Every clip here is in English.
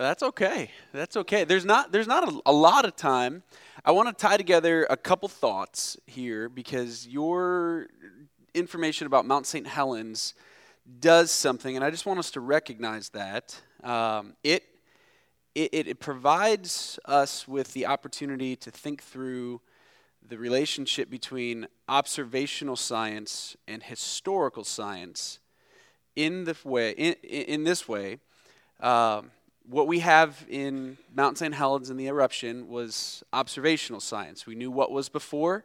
That's okay. That's okay. There's not there's not a, a lot of time. I want to tie together a couple thoughts here because your information about Mount St. Helens does something, and I just want us to recognize that. Um, it, it, it provides us with the opportunity to think through the relationship between observational science and historical science in the way in, in this way. Um, what we have in Mount St. Helens and the eruption was observational science. We knew what was before,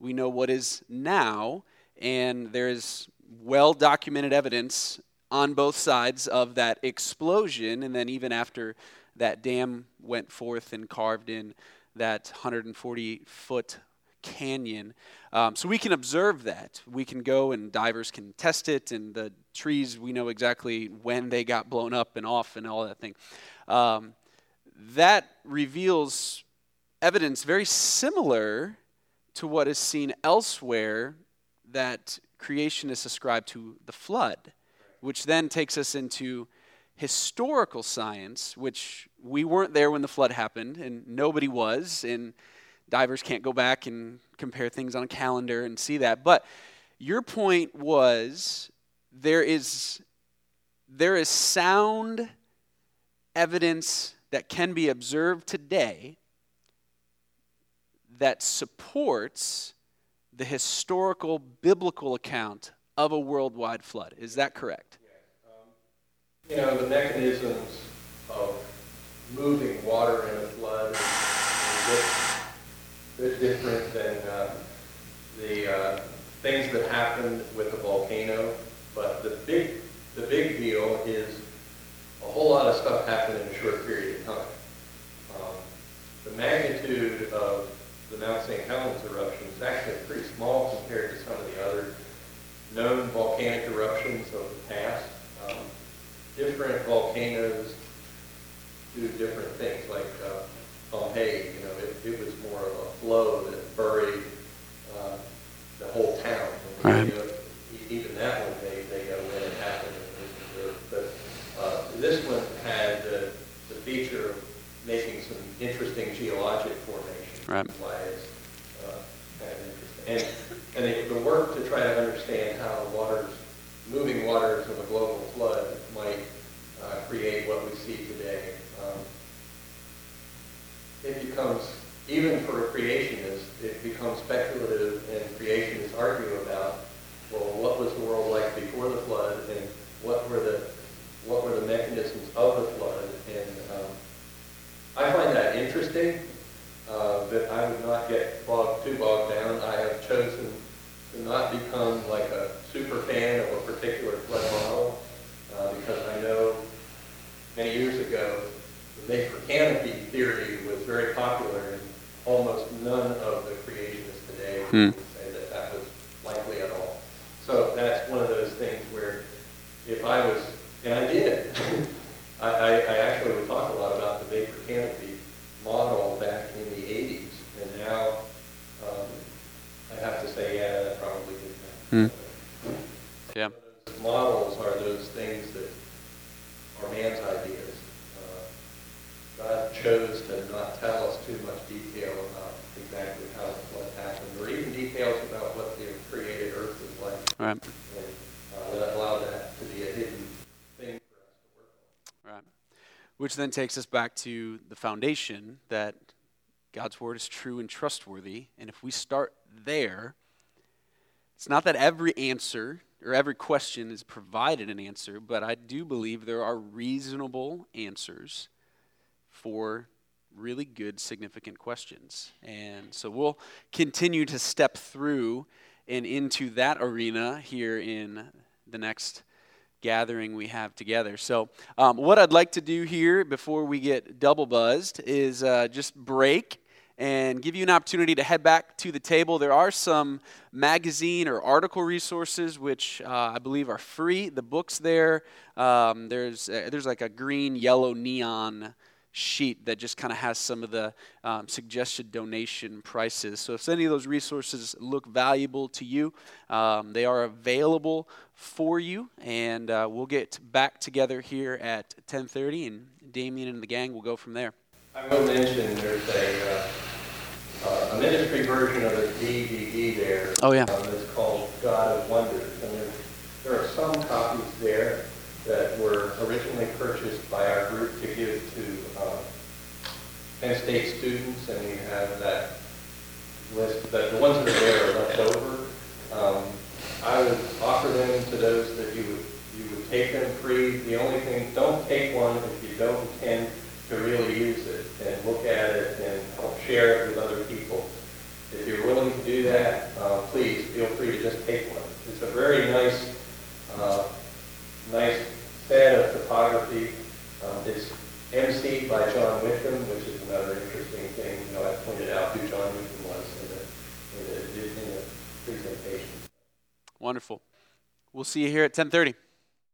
we know what is now, and there is well documented evidence on both sides of that explosion. And then, even after that dam went forth and carved in that 140 foot canyon. Um, so we can observe that. We can go and divers can test it, and the trees, we know exactly when they got blown up and off and all that thing. Um, that reveals evidence very similar to what is seen elsewhere that creationists ascribe to the flood, which then takes us into historical science, which we weren't there when the flood happened, and nobody was, and divers can't go back and compare things on a calendar and see that. But your point was there is there is sound evidence that can be observed today that supports the historical biblical account of a worldwide flood. Is that correct? Um, you know, the mechanisms of moving water in a flood bit different than uh, the uh, things that happened with the volcano. But the big, the big deal is a whole lot of stuff happened in a short period of time. Um, the magnitude of the Mount St. Helens eruption is actually pretty small compared to some of the other known volcanic eruptions of the past. Um, different volcanoes do different things, like uh, Pompeii, you know, it, it, was more of a flow that buried uh, the whole town. Right. You know, even that one, they, they know when it happened. But uh, this one had the, the feature of making some interesting geologic formations. Right. Why it's uh, kind of interesting. And, and the, the work to try to understand how waters, moving waters of a global flood might uh, create what we see today. It becomes, even for a creationist, it becomes speculative and creationists argue about, well, what was the world like before the flood and what were the what were the mechanisms of the flood? And um, I find that interesting uh, that I would not get bogged, too bogged down. I have chosen to not become like a super fan of a particular flood model uh, because I know many years ago the vapor canopy theory was very popular and almost of the creationists today hmm. would say that that was likely at all. So that's one of those things where if I was, and I did, I, I, I actually would talk a lot about the vapor canopy model back in the 80s, and now um, I have to say, yeah, that probably didn't happen. Hmm. Yeah. Those models are those things that are man's ideas. Uh, God chose to not tell us too much detail about exactly how flood happened, or even details about what the created earth was like. Right. And uh, that allowed that to be a hidden which then takes us back to the foundation that God's word is true and trustworthy. And if we start there, it's not that every answer or every question is provided an answer, but I do believe there are reasonable answers for really good, significant questions. And so we'll continue to step through and into that arena here in the next gathering we have together. So, um, what I'd like to do here before we get double buzzed is uh, just break and give you an opportunity to head back to the table. There are some magazine or article resources which uh, I believe are free. The books there, um, there's uh, there's like a green, yellow, neon sheet that just kind of has some of the um, suggested donation prices. So if any of those resources look valuable to you, um, they are available for you. And uh, we'll get back together here at 10:30, and Damien and the gang will go from there. I will mention there's a, uh, uh, a ministry version of a DVD there. Oh, yeah. Um, it's called God of Wonders, and there, there are some copies there that were originally purchased by our group to give to uh, Penn State students, and we have that list, the, the ones that are there are left over. Um, I would offer them to those that you would, you would take them free. The only thing, don't take one if you don't intend to really use it and look at it and help share it with other people. If you're willing to do that, uh, please feel free to just take one. It's a very nice, uh, nice set of photography. Um, it's emceed by John Wickham, which is another interesting thing. You know, I pointed out who John Wickham was in the, in the, in the presentation. Wonderful. We'll see you here at 10:30.